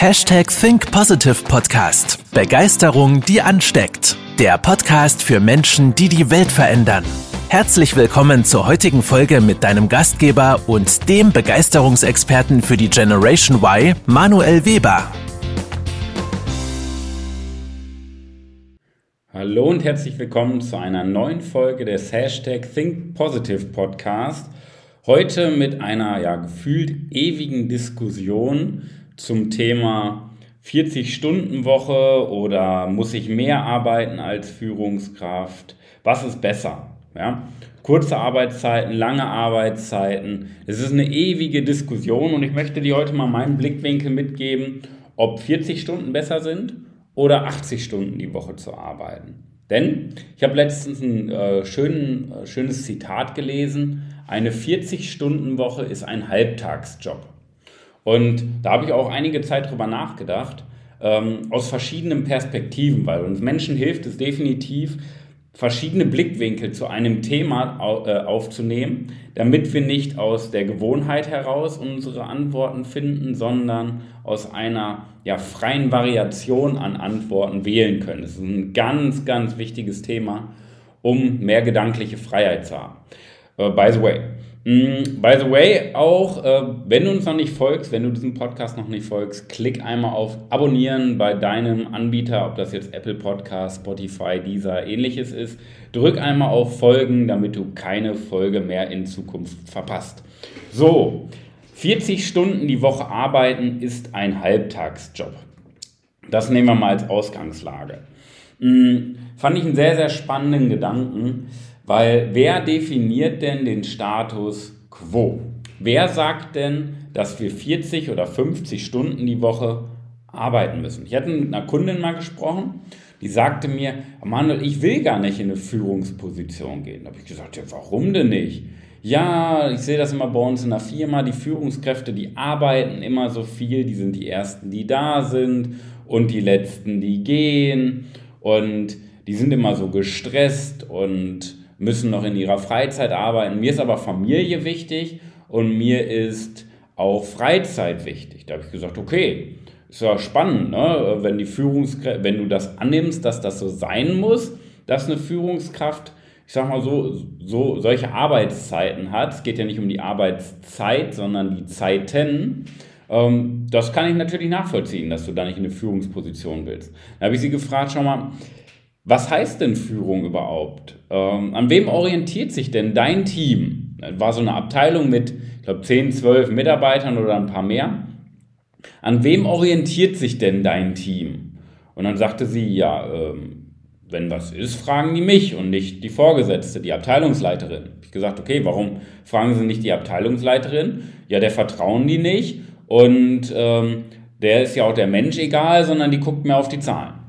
Hashtag Think Positive Podcast. Begeisterung, die ansteckt. Der Podcast für Menschen, die die Welt verändern. Herzlich willkommen zur heutigen Folge mit deinem Gastgeber und dem Begeisterungsexperten für die Generation Y, Manuel Weber. Hallo und herzlich willkommen zu einer neuen Folge des Hashtag Think Positive Podcast. Heute mit einer ja gefühlt ewigen Diskussion zum Thema 40-Stunden-Woche oder muss ich mehr arbeiten als Führungskraft? Was ist besser? Ja? Kurze Arbeitszeiten, lange Arbeitszeiten. Es ist eine ewige Diskussion und ich möchte dir heute mal meinen Blickwinkel mitgeben, ob 40 Stunden besser sind oder 80 Stunden die Woche zu arbeiten. Denn ich habe letztens ein äh, schön, äh, schönes Zitat gelesen, eine 40-Stunden-Woche ist ein Halbtagsjob. Und da habe ich auch einige Zeit drüber nachgedacht, ähm, aus verschiedenen Perspektiven, weil uns Menschen hilft es definitiv, verschiedene Blickwinkel zu einem Thema äh, aufzunehmen, damit wir nicht aus der Gewohnheit heraus unsere Antworten finden, sondern aus einer ja, freien Variation an Antworten wählen können. Das ist ein ganz, ganz wichtiges Thema, um mehr gedankliche Freiheit zu haben. Uh, by the way, by the way, auch äh, wenn du uns noch nicht folgst, wenn du diesem Podcast noch nicht folgst, klick einmal auf Abonnieren bei deinem Anbieter, ob das jetzt Apple Podcast, Spotify, dieser ähnliches ist. Drück einmal auf Folgen, damit du keine Folge mehr in Zukunft verpasst. So, 40 Stunden die Woche arbeiten ist ein Halbtagsjob. Das nehmen wir mal als Ausgangslage. Hm, fand ich einen sehr, sehr spannenden Gedanken weil wer definiert denn den Status quo? Wer sagt denn, dass wir 40 oder 50 Stunden die Woche arbeiten müssen? Ich hatte mit einer Kundin mal gesprochen, die sagte mir, Manuel, ich will gar nicht in eine Führungsposition gehen. Da habe ich gesagt, ja, warum denn nicht? Ja, ich sehe das immer bei uns in der Firma, die Führungskräfte, die arbeiten immer so viel, die sind die Ersten, die da sind und die Letzten, die gehen und die sind immer so gestresst und müssen noch in ihrer Freizeit arbeiten. Mir ist aber Familie wichtig und mir ist auch Freizeit wichtig. Da habe ich gesagt, okay, ist ja spannend, ne? wenn die Führungskraft, wenn du das annimmst, dass das so sein muss, dass eine Führungskraft, ich sag mal so, so solche Arbeitszeiten hat. Es geht ja nicht um die Arbeitszeit, sondern die Zeiten. Ähm, das kann ich natürlich nachvollziehen, dass du da nicht in eine Führungsposition willst. Da habe ich sie gefragt, schau mal, was heißt denn Führung überhaupt? Ähm, an wem orientiert sich denn dein Team? War so eine Abteilung mit, ich glaube, 10, 12 Mitarbeitern oder ein paar mehr. An wem orientiert sich denn dein Team? Und dann sagte sie, ja, ähm, wenn was ist, fragen die mich und nicht die Vorgesetzte, die Abteilungsleiterin. Ich gesagt, okay, warum fragen sie nicht die Abteilungsleiterin? Ja, der vertrauen die nicht und ähm, der ist ja auch der Mensch egal, sondern die guckt mehr auf die Zahlen.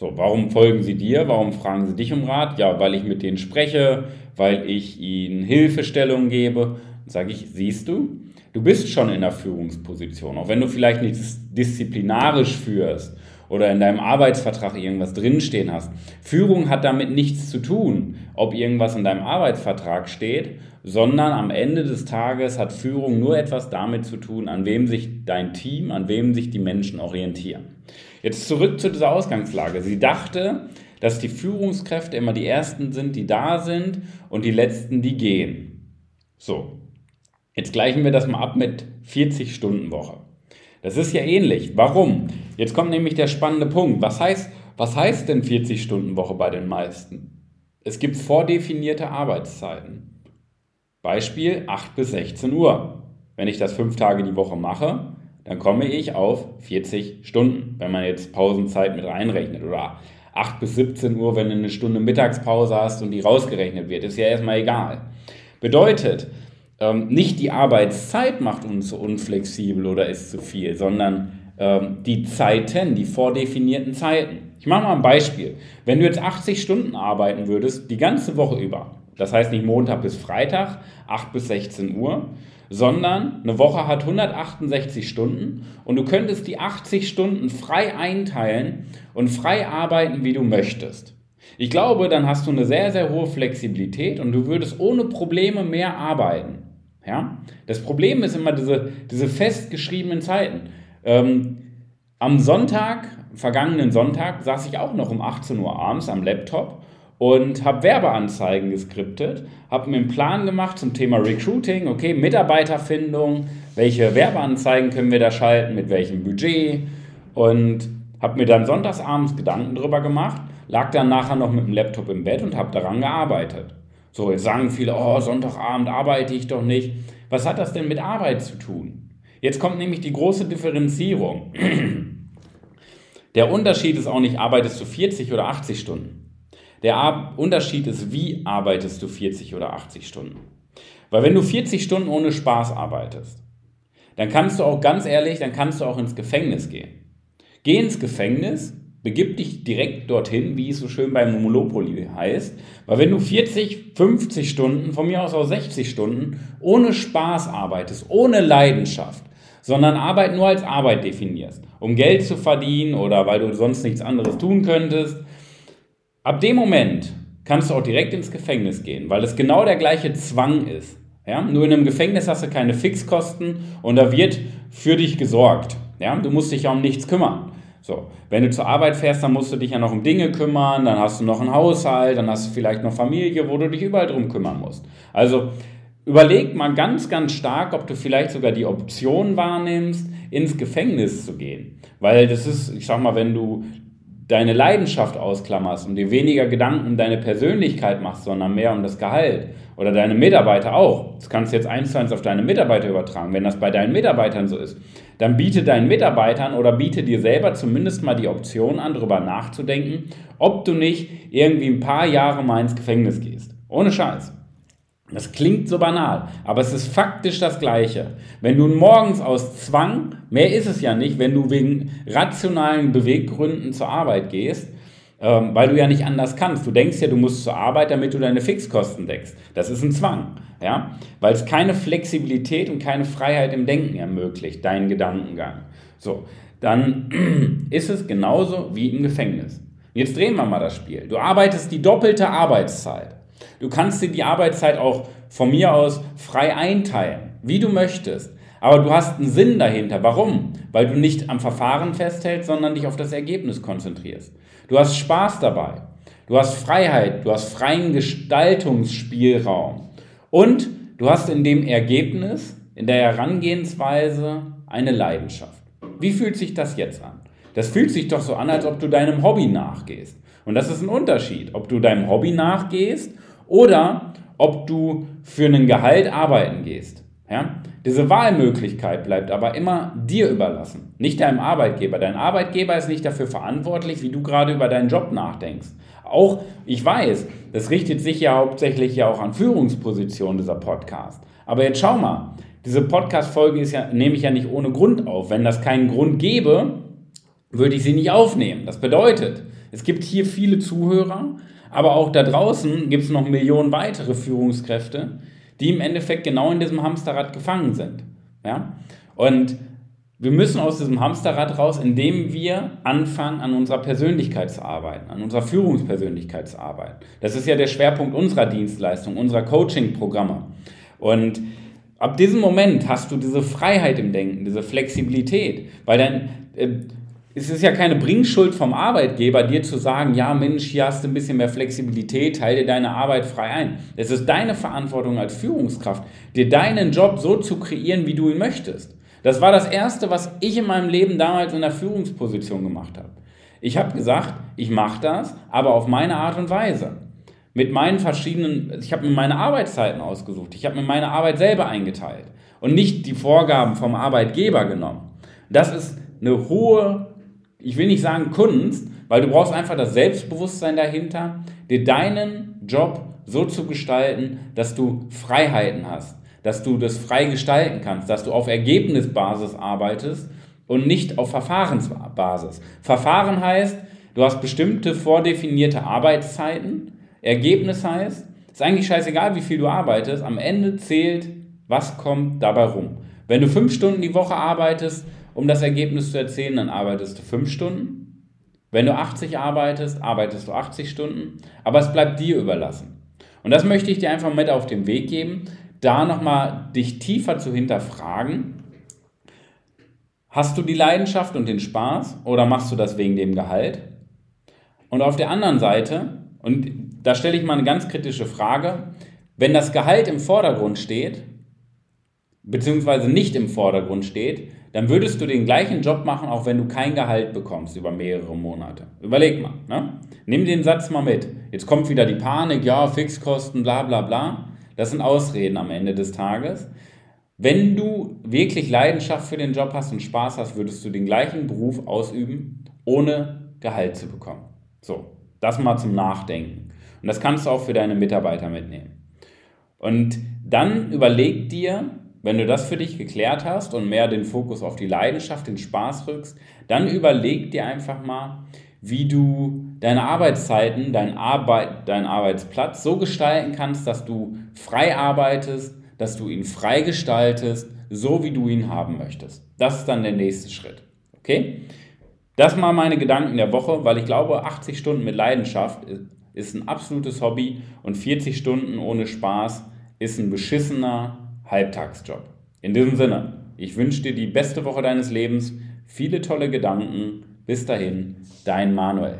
So, warum folgen sie dir? Warum fragen sie dich um Rat? Ja, weil ich mit denen spreche, weil ich ihnen Hilfestellung gebe. Sage ich, siehst du, du bist schon in der Führungsposition, auch wenn du vielleicht nicht disziplinarisch führst oder in deinem Arbeitsvertrag irgendwas drinstehen hast. Führung hat damit nichts zu tun, ob irgendwas in deinem Arbeitsvertrag steht, sondern am Ende des Tages hat Führung nur etwas damit zu tun, an wem sich dein Team, an wem sich die Menschen orientieren. Jetzt zurück zu dieser Ausgangslage. Sie dachte, dass die Führungskräfte immer die Ersten sind, die da sind und die Letzten, die gehen. So, jetzt gleichen wir das mal ab mit 40-Stunden-Woche. Das ist ja ähnlich. Warum? Jetzt kommt nämlich der spannende Punkt. Was heißt, was heißt denn 40-Stunden-Woche bei den meisten? Es gibt vordefinierte Arbeitszeiten. Beispiel 8 bis 16 Uhr. Wenn ich das fünf Tage die Woche mache, dann komme ich auf 40 Stunden, wenn man jetzt Pausenzeit mit reinrechnet. Oder 8 bis 17 Uhr, wenn du eine Stunde Mittagspause hast und die rausgerechnet wird, ist ja erstmal egal. Bedeutet, ähm, nicht die Arbeitszeit macht uns unflexibel oder ist zu viel, sondern ähm, die Zeiten, die vordefinierten Zeiten. Ich mache mal ein Beispiel. Wenn du jetzt 80 Stunden arbeiten würdest, die ganze Woche über, das heißt nicht Montag bis Freitag, 8 bis 16 Uhr, sondern eine Woche hat 168 Stunden und du könntest die 80 Stunden frei einteilen und frei arbeiten, wie du möchtest. Ich glaube, dann hast du eine sehr, sehr hohe Flexibilität und du würdest ohne Probleme mehr arbeiten. Ja? Das Problem ist immer diese, diese festgeschriebenen Zeiten. Ähm, Am Sonntag, vergangenen Sonntag, saß ich auch noch um 18 Uhr abends am Laptop und habe Werbeanzeigen geskriptet, habe mir einen Plan gemacht zum Thema Recruiting, okay, Mitarbeiterfindung, welche Werbeanzeigen können wir da schalten, mit welchem Budget und habe mir dann sonntagsabends Gedanken darüber gemacht, lag dann nachher noch mit dem Laptop im Bett und habe daran gearbeitet. So, jetzt sagen viele, oh, Sonntagabend arbeite ich doch nicht. Was hat das denn mit Arbeit zu tun? Jetzt kommt nämlich die große Differenzierung. Der Unterschied ist auch nicht, arbeitest du 40 oder 80 Stunden. Der Unterschied ist, wie arbeitest du 40 oder 80 Stunden. Weil wenn du 40 Stunden ohne Spaß arbeitest, dann kannst du auch ganz ehrlich, dann kannst du auch ins Gefängnis gehen. Geh ins Gefängnis begib dich direkt dorthin, wie es so schön bei Monopoly heißt. Weil wenn du 40, 50 Stunden, von mir aus auch 60 Stunden, ohne Spaß arbeitest, ohne Leidenschaft, sondern Arbeit nur als Arbeit definierst, um Geld zu verdienen oder weil du sonst nichts anderes tun könntest, ab dem Moment kannst du auch direkt ins Gefängnis gehen, weil es genau der gleiche Zwang ist. Ja? Nur in einem Gefängnis hast du keine Fixkosten und da wird für dich gesorgt. Ja? Du musst dich ja um nichts kümmern. So, wenn du zur Arbeit fährst, dann musst du dich ja noch um Dinge kümmern, dann hast du noch einen Haushalt, dann hast du vielleicht noch Familie, wo du dich überall drum kümmern musst. Also überleg mal ganz, ganz stark, ob du vielleicht sogar die Option wahrnimmst, ins Gefängnis zu gehen. Weil das ist, ich sag mal, wenn du deine Leidenschaft ausklammerst und dir weniger Gedanken um deine Persönlichkeit machst, sondern mehr um das Gehalt oder deine Mitarbeiter auch. Das kannst du jetzt eins zu eins auf deine Mitarbeiter übertragen. Wenn das bei deinen Mitarbeitern so ist, dann biete deinen Mitarbeitern oder biete dir selber zumindest mal die Option an, darüber nachzudenken, ob du nicht irgendwie ein paar Jahre mal ins Gefängnis gehst. Ohne Scheiß. Das klingt so banal, aber es ist faktisch das Gleiche. Wenn du morgens aus Zwang, mehr ist es ja nicht, wenn du wegen rationalen Beweggründen zur Arbeit gehst, ähm, weil du ja nicht anders kannst. Du denkst ja, du musst zur Arbeit, damit du deine Fixkosten deckst. Das ist ein Zwang, ja, weil es keine Flexibilität und keine Freiheit im Denken ermöglicht, deinen Gedankengang. So, dann ist es genauso wie im Gefängnis. Jetzt drehen wir mal das Spiel. Du arbeitest die doppelte Arbeitszeit. Du kannst dir die Arbeitszeit auch von mir aus frei einteilen, wie du möchtest. Aber du hast einen Sinn dahinter. Warum? Weil du nicht am Verfahren festhältst, sondern dich auf das Ergebnis konzentrierst. Du hast Spaß dabei. Du hast Freiheit. Du hast freien Gestaltungsspielraum. Und du hast in dem Ergebnis, in der Herangehensweise eine Leidenschaft. Wie fühlt sich das jetzt an? Das fühlt sich doch so an, als ob du deinem Hobby nachgehst. Und das ist ein Unterschied, ob du deinem Hobby nachgehst oder ob du für einen Gehalt arbeiten gehst. Ja? Diese Wahlmöglichkeit bleibt aber immer dir überlassen, nicht deinem Arbeitgeber. Dein Arbeitgeber ist nicht dafür verantwortlich, wie du gerade über deinen Job nachdenkst. Auch, ich weiß, das richtet sich ja hauptsächlich ja auch an Führungspositionen dieser Podcast. Aber jetzt schau mal, diese Podcast-Folge ja, nehme ich ja nicht ohne Grund auf. Wenn das keinen Grund gäbe, würde ich sie nicht aufnehmen. Das bedeutet, es gibt hier viele Zuhörer, aber auch da draußen gibt es noch Millionen weitere Führungskräfte, die im Endeffekt genau in diesem Hamsterrad gefangen sind. Ja? Und wir müssen aus diesem Hamsterrad raus, indem wir anfangen, an unserer Persönlichkeit zu arbeiten, an unserer Führungspersönlichkeit zu arbeiten. Das ist ja der Schwerpunkt unserer Dienstleistung, unserer Coaching-Programme. Und ab diesem Moment hast du diese Freiheit im Denken, diese Flexibilität, weil dann äh, es ist ja keine Bringschuld vom Arbeitgeber, dir zu sagen, ja Mensch, hier hast du ein bisschen mehr Flexibilität, teile dir deine Arbeit frei ein. Es ist deine Verantwortung als Führungskraft, dir deinen Job so zu kreieren, wie du ihn möchtest. Das war das Erste, was ich in meinem Leben damals in der Führungsposition gemacht habe. Ich habe gesagt, ich mache das, aber auf meine Art und Weise. Mit meinen verschiedenen, ich habe mir meine Arbeitszeiten ausgesucht, ich habe mir meine Arbeit selber eingeteilt und nicht die Vorgaben vom Arbeitgeber genommen. Das ist eine hohe ich will nicht sagen Kunst, weil du brauchst einfach das Selbstbewusstsein dahinter, dir deinen Job so zu gestalten, dass du Freiheiten hast, dass du das frei gestalten kannst, dass du auf Ergebnisbasis arbeitest und nicht auf Verfahrensbasis. Verfahren heißt, du hast bestimmte vordefinierte Arbeitszeiten. Ergebnis heißt, ist eigentlich scheißegal, wie viel du arbeitest, am Ende zählt, was kommt dabei rum. Wenn du fünf Stunden die Woche arbeitest, um das Ergebnis zu erzielen, dann arbeitest du fünf Stunden. Wenn du 80 arbeitest, arbeitest du 80 Stunden. Aber es bleibt dir überlassen. Und das möchte ich dir einfach mit auf den Weg geben, da nochmal dich tiefer zu hinterfragen. Hast du die Leidenschaft und den Spaß oder machst du das wegen dem Gehalt? Und auf der anderen Seite, und da stelle ich mal eine ganz kritische Frage, wenn das Gehalt im Vordergrund steht, beziehungsweise nicht im Vordergrund steht, dann würdest du den gleichen Job machen, auch wenn du kein Gehalt bekommst über mehrere Monate. Überleg mal, ne? Nimm den Satz mal mit. Jetzt kommt wieder die Panik, ja, Fixkosten, bla bla bla. Das sind Ausreden am Ende des Tages. Wenn du wirklich Leidenschaft für den Job hast und Spaß hast, würdest du den gleichen Beruf ausüben, ohne Gehalt zu bekommen. So, das mal zum Nachdenken. Und das kannst du auch für deine Mitarbeiter mitnehmen. Und dann überleg dir, wenn du das für dich geklärt hast und mehr den Fokus auf die Leidenschaft, den Spaß rückst, dann überleg dir einfach mal, wie du deine Arbeitszeiten, dein Arbeit, deinen Arbeitsplatz so gestalten kannst, dass du frei arbeitest, dass du ihn frei gestaltest, so wie du ihn haben möchtest. Das ist dann der nächste Schritt. Okay? Das mal meine Gedanken der Woche, weil ich glaube, 80 Stunden mit Leidenschaft ist ein absolutes Hobby und 40 Stunden ohne Spaß ist ein beschissener Halbtagsjob. In diesem Sinne, ich wünsche dir die beste Woche deines Lebens, viele tolle Gedanken. Bis dahin, dein Manuel.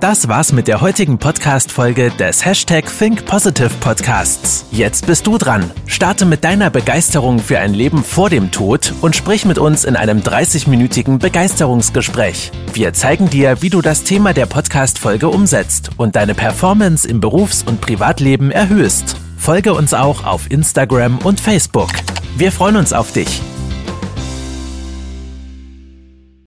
Das war's mit der heutigen Podcast-Folge des Hashtag Think Positive Podcasts. Jetzt bist du dran. Starte mit deiner Begeisterung für ein Leben vor dem Tod und sprich mit uns in einem 30-minütigen Begeisterungsgespräch. Wir zeigen dir, wie du das Thema der Podcast-Folge umsetzt und deine Performance im Berufs- und Privatleben erhöhst. Folge uns auch auf Instagram und Facebook. Wir freuen uns auf dich.